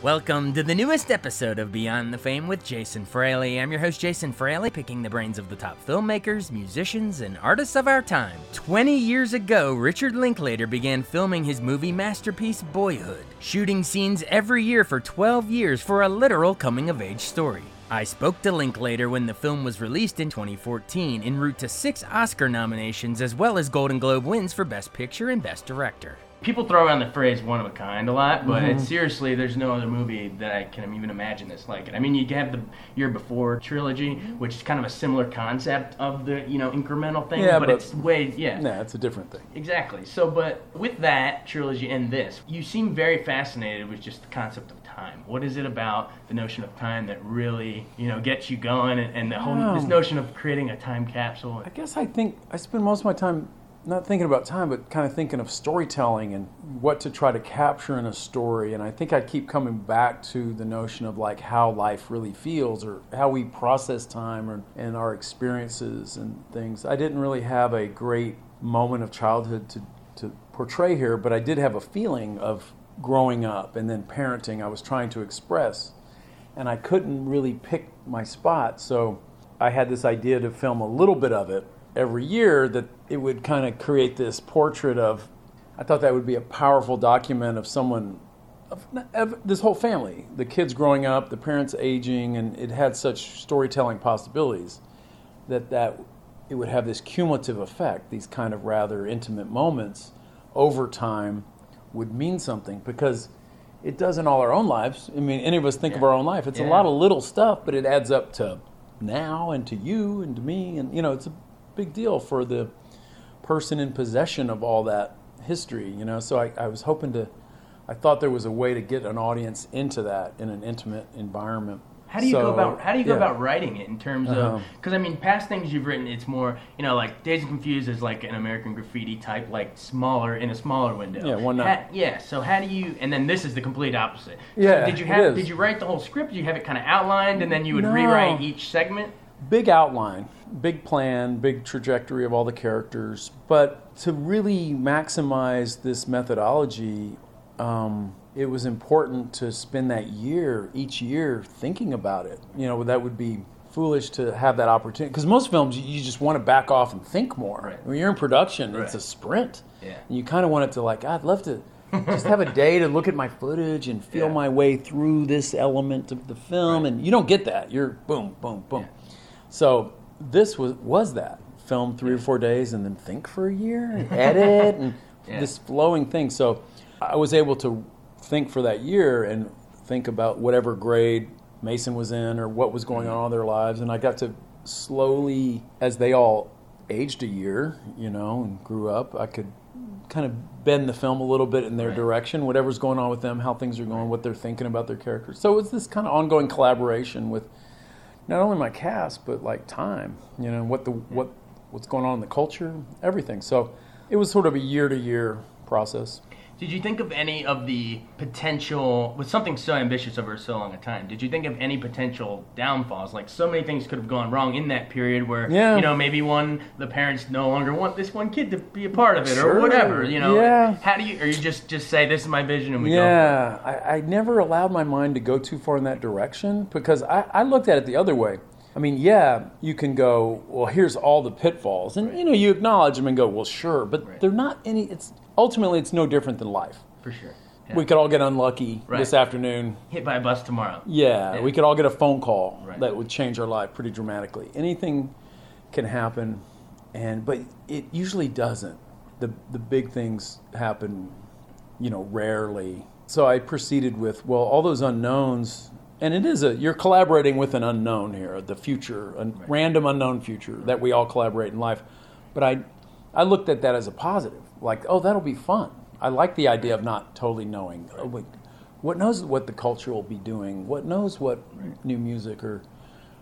Welcome to the newest episode of Beyond the Fame with Jason Fraley. I'm your host, Jason Fraley, picking the brains of the top filmmakers, musicians, and artists of our time. 20 years ago, Richard Linklater began filming his movie masterpiece, Boyhood, shooting scenes every year for 12 years for a literal coming of age story. I spoke to Linklater when the film was released in 2014, en route to six Oscar nominations as well as Golden Globe wins for Best Picture and Best Director. People throw around the phrase "one of a kind" a lot, but Mm-hmm. it's, seriously, there's no other movie that I can even imagine this like it. I mean, you have the Year Before trilogy, which is kind of a similar concept of the you know incremental thing, Yeah, but, but- it's way yeah. Nah, it's a different thing. Exactly. So, but with that trilogy and this, you seem very fascinated with just the concept of time. What is it about the notion of time that really, you know, gets you going, and, and the whole this Oh. notion of creating a time capsule? I guess I think I spend most of my time not thinking about time, but kind of thinking of storytelling and what to try to capture in a story. And I think I keep coming back to the notion of like how life really feels or how we process time or, and our experiences and things. I didn't really have a great moment of childhood to, to portray here, but I did have a feeling of growing up and then parenting I was trying to express. And I couldn't really pick my spot. So I had this idea to film a little bit of it every year that it would kind of create this portrait of I thought that would be a powerful document of someone of, of this whole family, the kids growing up, the parents aging, and it had such storytelling possibilities that that it would have this cumulative effect. These kind of rather intimate moments over time would mean something because it does in all our own lives. I mean, any of us think of our own life. It's a lot of little stuff, but it adds up to now and to you and to me, and you know, it's a big deal for the person in possession of all that history. You know, so I, I was hoping to. I thought there was a way to get an audience into that in an intimate environment. How do you go about How do you go yeah. about writing it in terms of Uh-huh. because I mean past things you've written it's more you know like Dazed and Confused is like an American Graffiti type like smaller in a smaller window Yeah, one night. yeah so how do you and then this is the complete opposite So Yeah, did you have did you write the whole script did you have it kind of outlined and then you would No. rewrite each segment big outline, big plan, big trajectory of all the characters. But to really maximize this methodology, um, it was important to spend that year, each year, thinking about it. You know, that would be foolish to have that opportunity because most films you- just want to back off and think more. Right. When you're in production, it's a sprint. Yeah. And you kind of want it to like, I'd love to just have a day to look at my footage and feel Yeah. my way through this element of the film. Right. And you don't get that. You're boom, boom, boom. So this was was that film three or four days and then think for a year and edit and Yeah. this flowing thing. So I was able to think for that year and think about whatever grade Mason was in or what was going on in their lives, and I got to slowly, as they all aged a year, you know, and grew up, I could kind of bend the film a little bit in their Right. direction, whatever's going on with them, how things are going, what they're thinking about their characters. So it's this kind of ongoing collaboration with not only my cast but like time you know what the what what's going on in the culture everything. So it was sort of a year to year process Did you think of any of the potential with something so ambitious over so long a time? Did you think of any potential downfalls? Like so many things could have gone wrong in that period where Yeah. you know maybe one the parents no longer want this one kid to be a part of it Sure. or whatever. You know, Yeah. how do you or you just just say this is my vision and we go. yeah I, I never allowed my mind to go too far in that direction because I, I looked at it the other way I mean, yeah, you can go, well, here's all the pitfalls. And, you know, you acknowledge them and go, well, sure. But Right. they're not any, it's ultimately, it's no different than life. for sure. Yeah. We could all get unlucky Right. this afternoon. hit by a bus tomorrow. Yeah, Yeah. we could all get a phone call Right. that would change our life pretty dramatically. Anything can happen, and but it usually doesn't. the the big things happen, you know, rarely. So I proceeded with well, all those unknowns, and it is a you're collaborating with an unknown here, the future, a random unknown future that we all collaborate in life. But I I looked at that as a positive, like oh that'll be fun. I like the idea of not totally knowing. Uh, oh, wait, what knows what the culture will be doing? What knows what new music or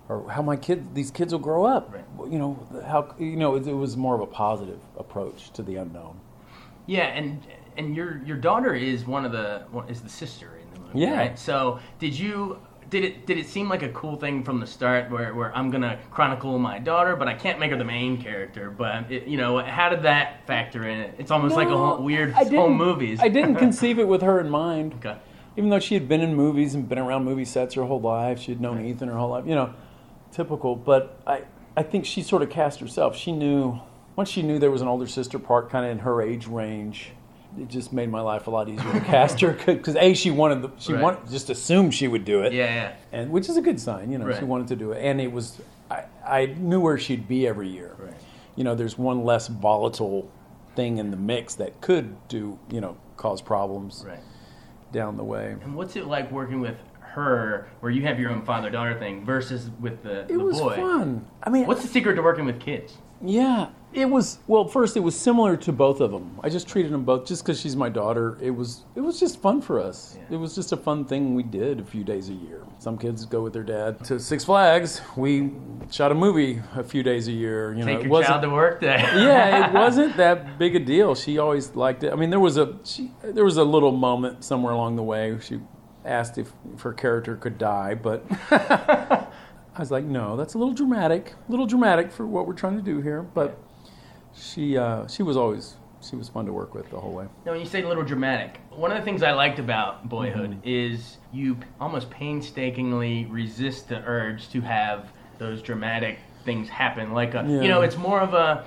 or how my kids these kids will grow up? Right. You know how you know it, it was more of a positive approach to the unknown. Yeah, and and your your daughter is one of the is the sister in the movie, Yeah. right? So did you did it did it seem like a cool thing from the start where, where I'm gonna chronicle my daughter, but I can't make her the main character. But it, you know, how did that factor in? it? It's almost like a whole, weird home movies. I didn't conceive it with her in mind. Okay. Even though she had been in movies and been around movie sets her whole life, she had known Ethan her whole life. You know, typical. But I, I think she sort of cast herself. She knew once she knew there was an older sister part, kind of in her age range. It just made my life a lot easier to cast her because a she wanted the, she Right. wanted just assumed she would do it. Yeah, yeah. and which is a good sign. You know, Right. she wanted to do it, and it was. I, I knew where she'd be every year. Right. You know, there's one less volatile thing in the mix that could do you know cause problems Right. down the way. And what's it like working with her, where you have your own father daughter thing, versus with the, It the was boy? fun. I mean, What's the secret to working with kids? yeah, it was. Well, first it was similar to both of them. I just treated them both just because she's my daughter. It was it was just fun for us. Yeah. It was just a fun thing we did a few days a year. Some kids go with their dad to Six Flags. We shot a movie a few days a year. You know, Take it your child to work day. yeah, it wasn't that big a deal. She always liked it. I mean, there was a she, there was a little moment somewhere along the way. She asked if, if her character could die, but I was like, no, that's a little dramatic, a little dramatic for what we're trying to do here. But she uh, she was always she was fun to work with the whole way. Now, when you say a little dramatic, one of the things I liked about Boyhood Mm-hmm. is you almost painstakingly resist the urge to have those dramatic things happen. Like, a, Yeah. you know, it's more of a,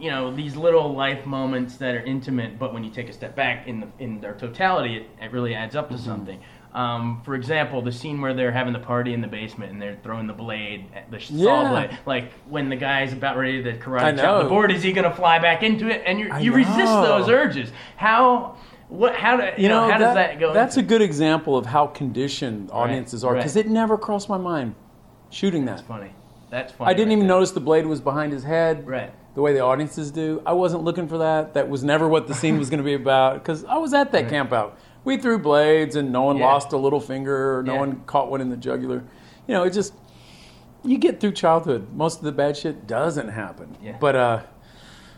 you know, these little life moments that are intimate, but when you take a step back in the, in their totality, it, it really adds up to Mm-hmm. something. Um, for example, the scene where they're having the party in the basement and they're throwing the blade, the saw Yeah. blade, like when the guy's about ready to karate chop the board, is he going to fly back into it? And you resist those urges. How what how do you, You know, how does that go? That's a good example of how conditioned audiences are right. because it never crossed my mind shooting that. That's funny. That's funny. I didn't right even there. notice the blade was behind his head. Right. The way the audiences do. I wasn't looking for that. That was never what the scene was going to be about because I was at that Right. camp out. We threw blades and no one Yeah. lost a little finger or no Yeah. one caught one in the jugular. You know, it just, you get through childhood. Most of the bad shit doesn't happen. Yeah. But uh,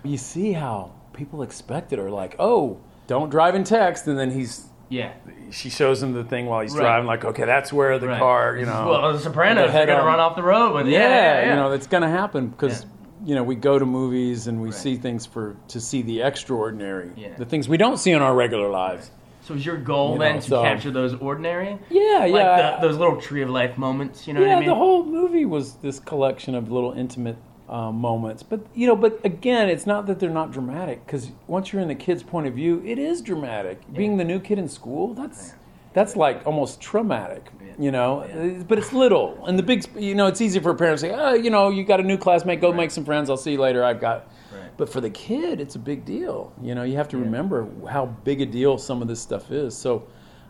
you see how people expect it or like, oh, don't drive and text. And then he's, Yeah. she shows him the thing while he's Right. driving, like, okay, that's where the Right. car, you know. Well, the Sopranos are going to run off the road with yeah, yeah, yeah, yeah. you know it's going to happen because Yeah. You know we go to movies and we Right. see things for to see the extraordinary, Yeah. the things we don't see in our regular lives. So is your goal You then know, to so- capture those ordinary? Yeah, Like yeah, the, those little tree of life moments, you know yeah. what I mean? The whole movie was this collection of little intimate uh, moments, but you know, but again, it's not that they're not dramatic because once you're in the kid's point of view, it is dramatic. Being the new kid in school, that's. That's like almost traumatic, you know. Uh, But it's little, and the big, you know, it's easy for parents to say, "Oh, you know, you got a new classmate, go Right. make some friends. I'll see you later. I've got." Right. But for the kid, it's a big deal. You know, you have to Yeah. remember how big a deal some of this stuff is. So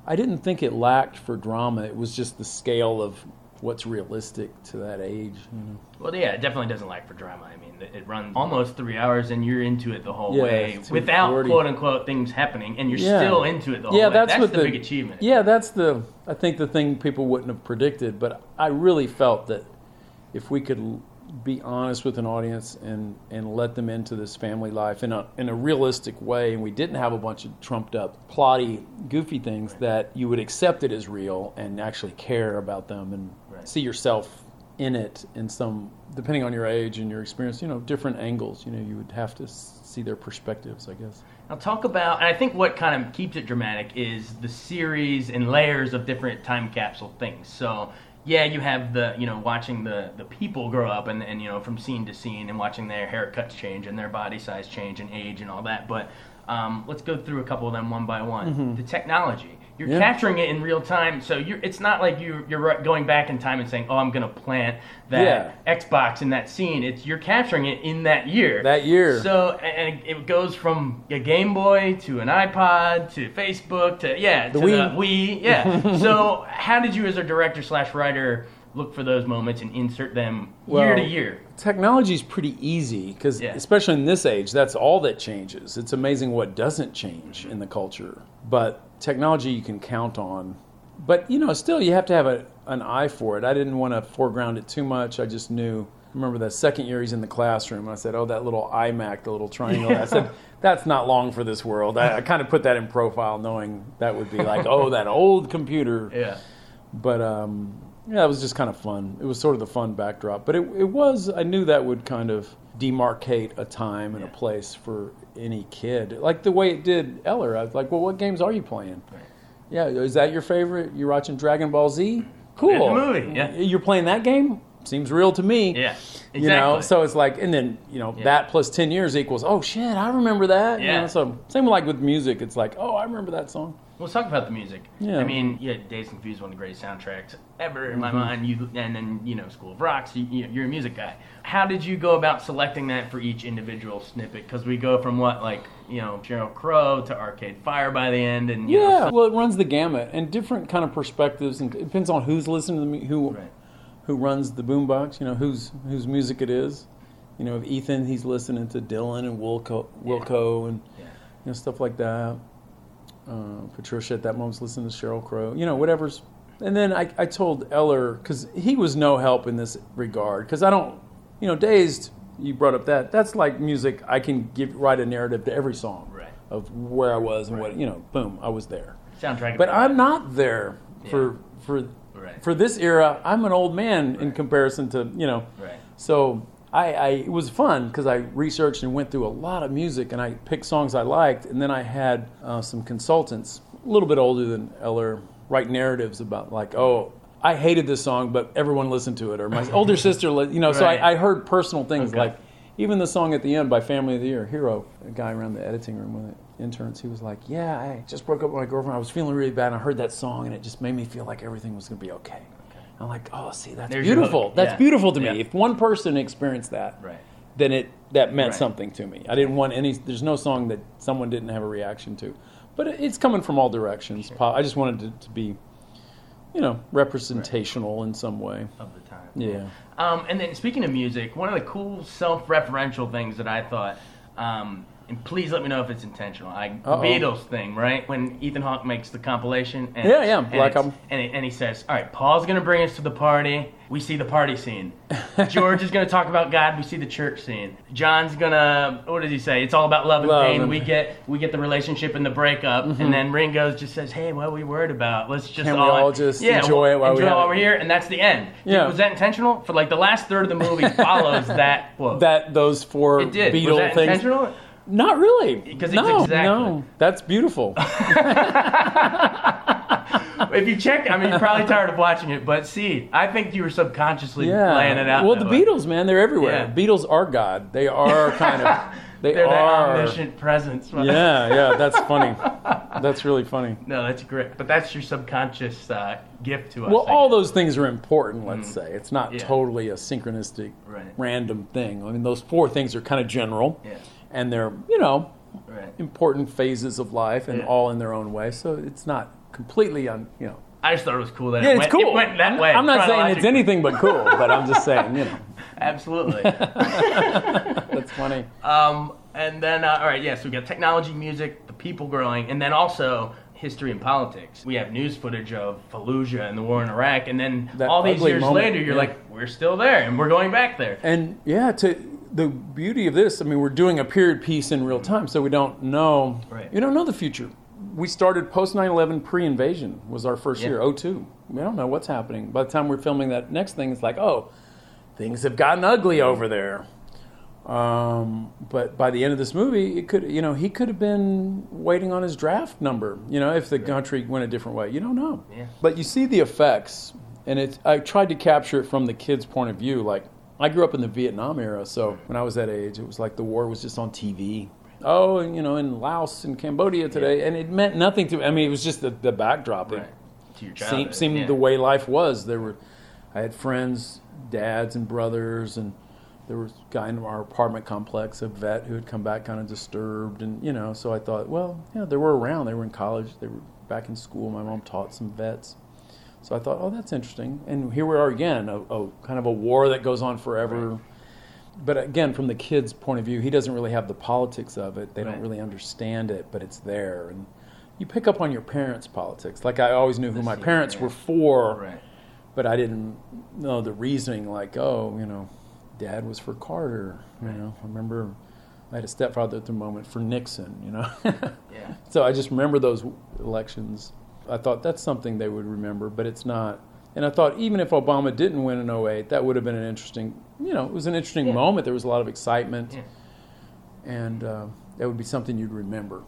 I didn't think it lacked for drama. It was just the scale of what's realistic to that age. You know? Well, yeah, it definitely doesn't lack for drama. I mean, it- runs almost three hours, and you're into it the whole Yeah, way without 240. quote unquote things happening, and you're Yeah. still into it the whole yeah, way. that's, That's what the, big achievement. Yeah, that's the I think the thing people wouldn't have predicted. But I really felt that if we could be honest with an audience and and let them into this family life in a in a realistic way, and we didn't have a bunch of trumped up, plotty, goofy things, that you would accept it as real and actually care about them and Right. see yourself in it in some depending on your age and your experience you know different angles you know you would have to see their perspectives i guess Now talk about, and I think what kind of keeps it dramatic is the series and layers of different time capsule things. So yeah, you have the you know watching the the people grow up and and you know from scene to scene and watching their haircuts change and their body size change and age and all that, but. Um, let's go through a couple of them one by one. Mm-hmm. The technology. You're Yeah. capturing it in real time, so you're, it's not like you, you're going back in time and saying, "Oh, I'm going to plant that Xbox in that scene." It's you're capturing it in that year. That year. So, and it goes from a Game Boy to an iPod to Facebook to yeah The to Wii. the Wii. Yeah. so, how did you, as a director slash writer, look for those moments and insert them year to year? Technology is pretty easy because, Yeah. especially in this age, that's all that changes. It's amazing what doesn't change in the culture. But technology you can count on. But you know, still you have to have a, an eye for it. I didn't want to foreground it too much. I just knew. I remember the second year he's in the classroom. I said, "Oh, that little iMac, the little triangle." I said, "That's not long for this world." I, I kind of put that in profile, knowing that would be like, "Oh, that old computer." Yeah. but um, yeah, it was just kind of fun. It was sort of the fun backdrop, but it, it was. I knew that would kind of demarcate a time and a place for any kid, like the way it did Ellar. I was like, well, what games are you playing? Yeah, is that your favorite? You're watching Dragon Ball Z? Cool. movie, yeah. You're playing that game? Seems real to me. Yeah. Exactly. You know, so it's like, and then you know Yeah. that plus ten years equals. Oh shit, I remember that. You Yeah. know, so same like with music, it's like, oh, I remember that song. Let's talk about the music. Yeah. I mean, yeah, Dazed Confused, one of the greatest soundtracks ever in my Mm-hmm. mind. You and then you know, School of Rocks. You, you're a music guy. How did you go about selecting that for each individual snippet? Because we go from what like you know Sheryl Crow to Arcade Fire by the end, and you Yeah, know, well, it runs the gamut and different kind of perspectives, and it depends on who's listening to the mu- who Right. who runs the boombox. You know, whose whose music it is. You know, if Ethan, he's listening to Dylan and Wilco, Wilco, and Yeah. you know stuff like that. Uh, Patricia at that moment's listening to Sheryl Crow. You know, whatever's. And then I, I told Ellar because he was no help in this regard because I don't, you know, dazed. You brought up that that's like music. I can give write a narrative to every song Right. of where I was and what you know. Boom, I was there. soundtrack. But I'm not there for for Right. for this era. I'm an old man in comparison to you know. Right. So I, I it was fun because I researched and went through a lot of music and I picked songs I liked, and then I had uh, some consultants, a little bit older than Ellar, write narratives about like, oh. I hated this song, but everyone listened to it. Or my older sister, you know. So Right. I, I heard personal things Okay. like, even the song at the end by Family of the Year, Hero, a guy around the editing room with the interns, he was like, Yeah, I just broke up with my girlfriend. I was feeling really bad, and I heard that song, and it just made me feel like everything was going to be okay. I'm like, Oh, see, that's There's beautiful. That's Yeah. beautiful to me. Yeah. If one person experienced that, Right. then it that meant Right. something to me. I didn't want any. There's no song that someone didn't have a reaction to, but it's coming from all directions. Pop- I just wanted it to be, you know, representational in some way. of the time. Yeah. Um, and then speaking of music, one of the cool self-referential things that I thought, um, and please let me know if it's intentional. The Uh-oh. Beatles thing, right? When Ethan Hawke makes the compilation. And, Yeah, yeah, and Black it's- Album. And, it- and he says, "All right, Paul's going to bring us to the party. We see the party scene. George is going to talk about God. We see the church scene. John's going to what does he say? It's all about love and Love pain. and- we get we get the relationship and the breakup. And then Ringo just says, "Hey, what are we worried about? Let's just Mm-hmm. Can't we all, just enjoy it while we enjoy have while it?" we're here." And that's the end. Yeah. Was that intentional? For like the last third of the movie follows that quote. That those four it did. Beatle was that things. intentional? Not really. 'Cause it's no, exactly- no, that's beautiful. if you check, I mean, you're probably tired of watching it, but see, I think you were subconsciously yeah. laying it out. Well, the way. Beatles, man, they're everywhere. Yeah. Beatles are God. They are kind of. They They're that omniscient presence. Yeah, yeah, that's funny. That's really funny. No, that's great. But that's your subconscious uh, gift to us. Well, all those things are important. Let's say it's not Yeah. totally a synchronistic, Right. random thing. I mean, those four things are kind of general, Yeah. And they're you know Right. important phases of life, and Yeah. all in their own way. So it's not completely un, you know. I just thought it was cool that Yeah, it, it's went, cool. it went that way. I'm not saying it's anything but cool, but I'm just saying, you know, Absolutely. that's funny. um, and then, uh, all right, yes, we've got technology, music, the people growing, and then also history and politics. We have news footage of Fallujah and the war in Iraq, and then That all these years moment, later, you're yeah. like, we're still there, and we're going back there. And yeah, to the beauty of this, I mean, we're doing a period piece in real time, so we don't know. Right. You don't know the future. We started post 9/11 pre-invasion was our first Yeah. year, 02. We don't know what's happening. By the time we're filming that next thing, it's like, oh, things have gotten ugly over there. Um, but by the end of this movie, it could, you know, he could have been waiting on his draft number. You know, if the country went a different way, you don't know. Yeah. But you see the effects, and it's. I tried to capture it from the kid's point of view. Like I grew up in the Vietnam era, so when I was that age, it was like the war was just on TV. oh, and you know, in Laos and Cambodia today, and it meant nothing to. I mean, it was just the, the backdrop. Right. To your seemed, seemed yeah. the way life was. There were, I had friends, dads and brothers, and there was a guy in our apartment complex, a vet who had come back kind of disturbed, and you know, so I thought, well, yeah, they were around. They were in college. They were back in school. My mom taught some vets. So I thought, oh, that's interesting. And here we are again, a, a kind of a war that goes on forever. But again, from the kid's point of view, he doesn't really have the politics of it. They Right. don't really understand it, but it's there. And you pick up on your parents' politics. Like I always knew who The my parents yeah. were for, Right. but I didn't know the reasoning. Like, oh, you know, dad was for Carter. You know, I remember I had a stepfather at the moment for Nixon. You know. Yeah. So I just remember those elections. I thought that's something they would remember, but it's not. And I thought even if Obama didn't win in 08, that would have been an interesting, you know, it was an interesting Yeah. moment. There was a lot of excitement, Yeah. and uh, that would be something you'd remember.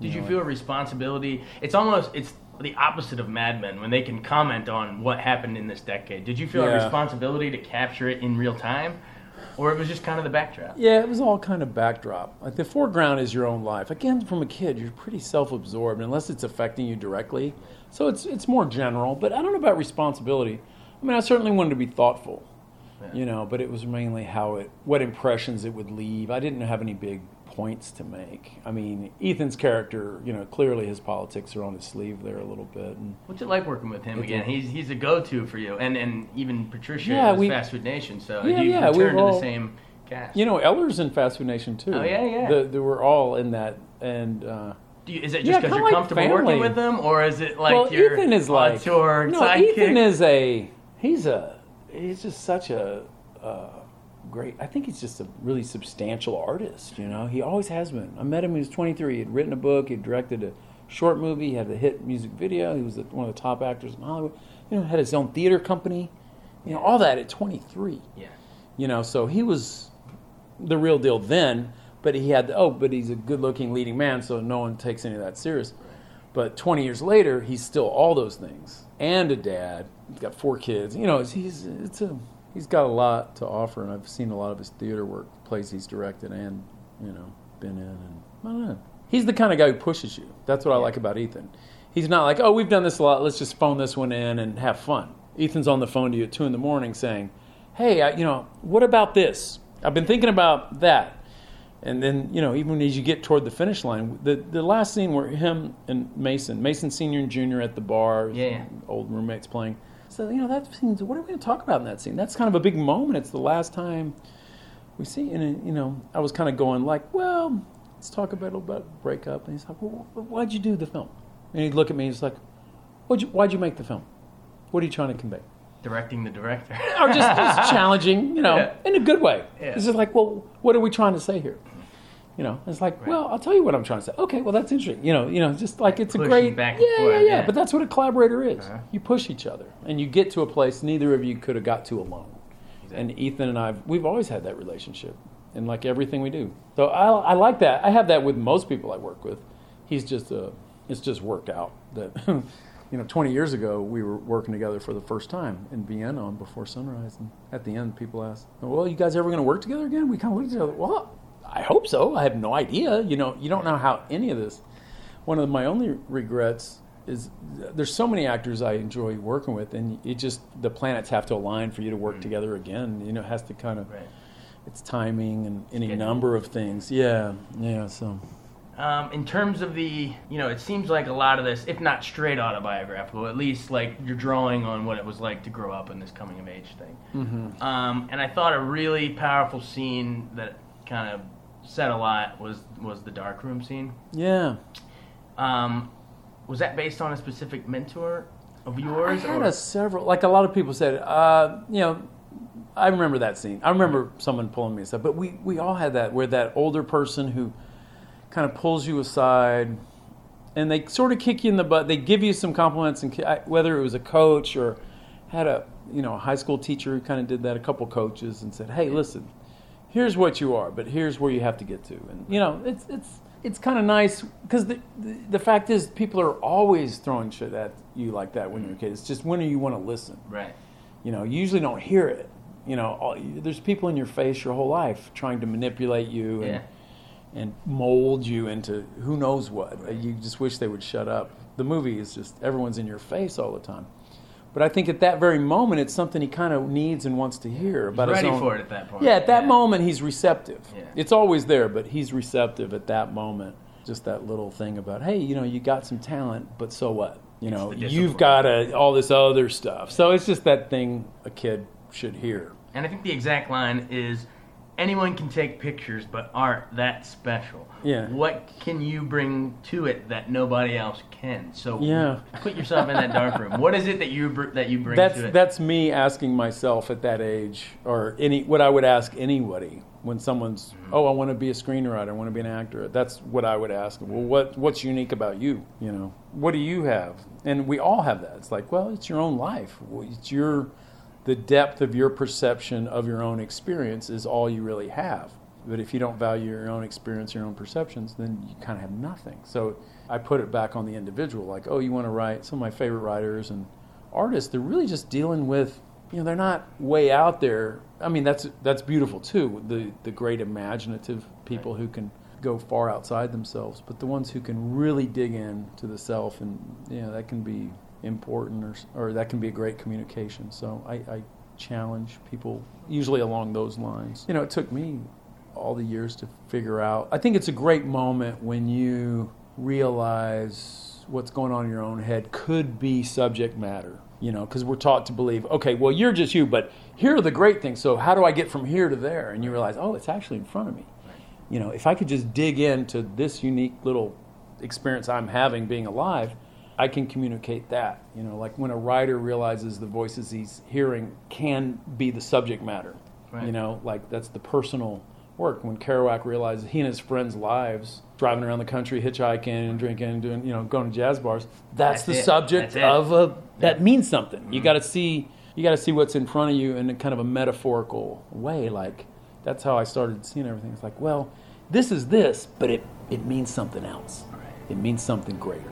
Did you know, feel a responsibility? It's almost it's the opposite of Mad Men when they can comment on what happened in this decade. Did you feel a responsibility to capture it in real time, or it was just kind of the backdrop? Yeah, it was all kind of backdrop. Like the foreground is your own life. Again, from a kid, you're pretty self-absorbed unless it's affecting you directly. So it's it's more general. But I don't know about responsibility. I mean, I certainly wanted to be thoughtful, Yeah. you know. But it was mainly how it, what impressions it would leave. I didn't have any big points to make. I mean, Ethan's character, you know, clearly his politics are on his sleeve there a little bit. And What's it like working with him again? He's he's a go-to for you, and and even Patricia Yeah, we- Fast Food Nation. So Yeah, you yeah, we returned to were the same cast. you know, Ellar's in Fast Food Nation too. Oh, yeah, yeah. The, they were all in that, and. Uh, Do you, is it just because kinda you're like comfortable family. working with them, or is it like well, you're Ethan is like auteur no. sidekick? Ethan is a he's a he's just such a uh, great. I think he's just a really substantial artist. You know, he always has been. I met him when he was 23. He had written a book. He directed a short movie. He had a hit music video. He was one of the top actors in Hollywood. You know, had his own theater company. You know, all that at 23 yeah. you know so he was the real deal then but he had oh but he's a good looking leading man so no one takes any of that serious but 20 years later he's still all those things and a dad he's got four kids you know he's it's a he's got a lot to offer and i've seen a lot of his theater work plays he's directed and you know been in and i don't know he's the kind of guy who pushes you that's what i like about ethan he's not like oh we've done this a lot let's just phone this one in and have fun ethan's on the phone to you at 2 in the morning saying hey, I, you know, what about this? I've been thinking about that. And then, you know, even as you get toward the finish line, the, the last scene where him and Mason, Mason Sr. and Jr. at the bar, yeah. old roommates playing. So, you know, that seems, what are we going to talk about in that scene? That's kind of a big moment. It's the last time we see, and, uh, you know, I was kind of going like, well, let's talk about a little about breakup. And he's like, well, why'd you do the film? And he'd look at me, and he's like, why'd you, why'd you make the film? What are you trying to convey? Directing the director. or just, just challenging, you know, Yeah. in a good way. Yeah. It's just like, well, what are we trying to say here? You know, it's like, well, I'll tell you what I'm trying to say. Okay, well, that's interesting. You know, you know, just like it's Pushing a great, back yeah, forth, yeah, yeah, yeah. But that's what a collaborator is. Uh-huh. You push each other, and you get to a place neither of you could have got to alone. And Ethan and I, we've always had that relationship, in like everything we do. So I, I like that. I have that with most people I work with. He's just a, it's just worked out that. You know, 20 years ago, we were working together for the first time in Vienna on Before Sunrise. And at the end, people asked, Well, you guys ever going to work together again? We kind of looked at each other, Well, I hope so. I have no idea. You know, you don't know how any of this. One of my only regrets is there's so many actors I enjoy working with, and it just, the planets have to align for you to work together again. You know, it has to kind of, right. it's timing and any Schedule. number of things. Yeah, yeah, so. Um, in terms of the, you know, it seems like a lot of this, if not straight autobiographical, at least like you're drawing on what it was like to grow up in this coming of age thing. Mm-hmm. Um, and I thought a really powerful scene that kind of said a lot was was the dark room scene. Yeah. Um, was that based on a specific mentor of yours? I had or- a several, like a lot of people said, uh, you know, I remember that scene. I remember someone pulling me aside, but we, we all had that where that older person who kind of pulls you aside and they sort of kick you in the butt. They give you some compliments, and whether it was a coach or had a you know a high school teacher who kind of did that, a couple coaches, and said, "Hey, listen, here's what you are, but here's where you have to get to." And you know, it's it's it's kind of nice because the, the the fact is, people are always throwing shit at you like that when you're a kid. It's just when do you want to listen? right. You know, you usually don't hear it. You know, all, there's people in your face your whole life trying to manipulate you and Yeah. and mold you into who knows what. You just wish they would shut up. The movie is just everyone's in your face all the time. But I think at that very moment, it's something he kind of needs and wants to hear about He's his ready own. for it at that point. Yeah, at that Yeah. moment, he's receptive. Yeah. It's always there, but he's receptive at that moment. Just that little thing about, hey, you know, you got some talent, but so what? You know, you've got a, all this other stuff. So it's just that thing a kid should hear. And I think the exact line is anyone can take pictures but aren't that special. Yeah. What can you bring to it that nobody else can? So Yeah. put yourself in that dark room. What is it that you br- that you bring That's to it? that's me asking myself at that age, or any what I would ask anybody when someone's, mm-hmm. oh, I want to be a screenwriter, I want to be an actor. That's what I would ask. Well, what what's unique about you? You know, what do you have? And we all have that. It's like, well, it's your own life. It's your the depth of your perception of your own experience is all you really have. But if you don't value your own experience, your own perceptions, then you kind of have nothing. So I put it back on the individual, like, oh, you want to write. Some of my favorite writers and artists, they're really just dealing with, you know, they're not way out there. I mean, that's that's beautiful too. The the great imaginative people who can go far outside themselves, but the ones who can really dig in to the self, and you know, that can be important, or or that can be a great communication. So I, I challenge people usually along those lines. You know, it took me all the years to figure out. I think it's a great moment when you realize what's going on in your own head could be subject matter. You know, because we're taught to believe, okay, well, you're just you, but here are the great things. So how do I get from here to there? And you realize, oh, it's actually in front of me. You know, if I could just dig into this unique little experience I'm having being alive, I can communicate that. You know, like when a writer realizes the voices he's hearing can be the subject matter. Right. You know, like that's the personal work. When Kerouac realizes he and his friends' lives, driving around the country, hitchhiking and drinking and doing, you know, going to jazz bars, that's, That's the it. subject That's of a that means something. You mm-hmm. got to see you got to see what's in front of you in a kind of a metaphorical way. Like that's how I started seeing everything. It's like, well, this is this, but it it means something else. It means something greater.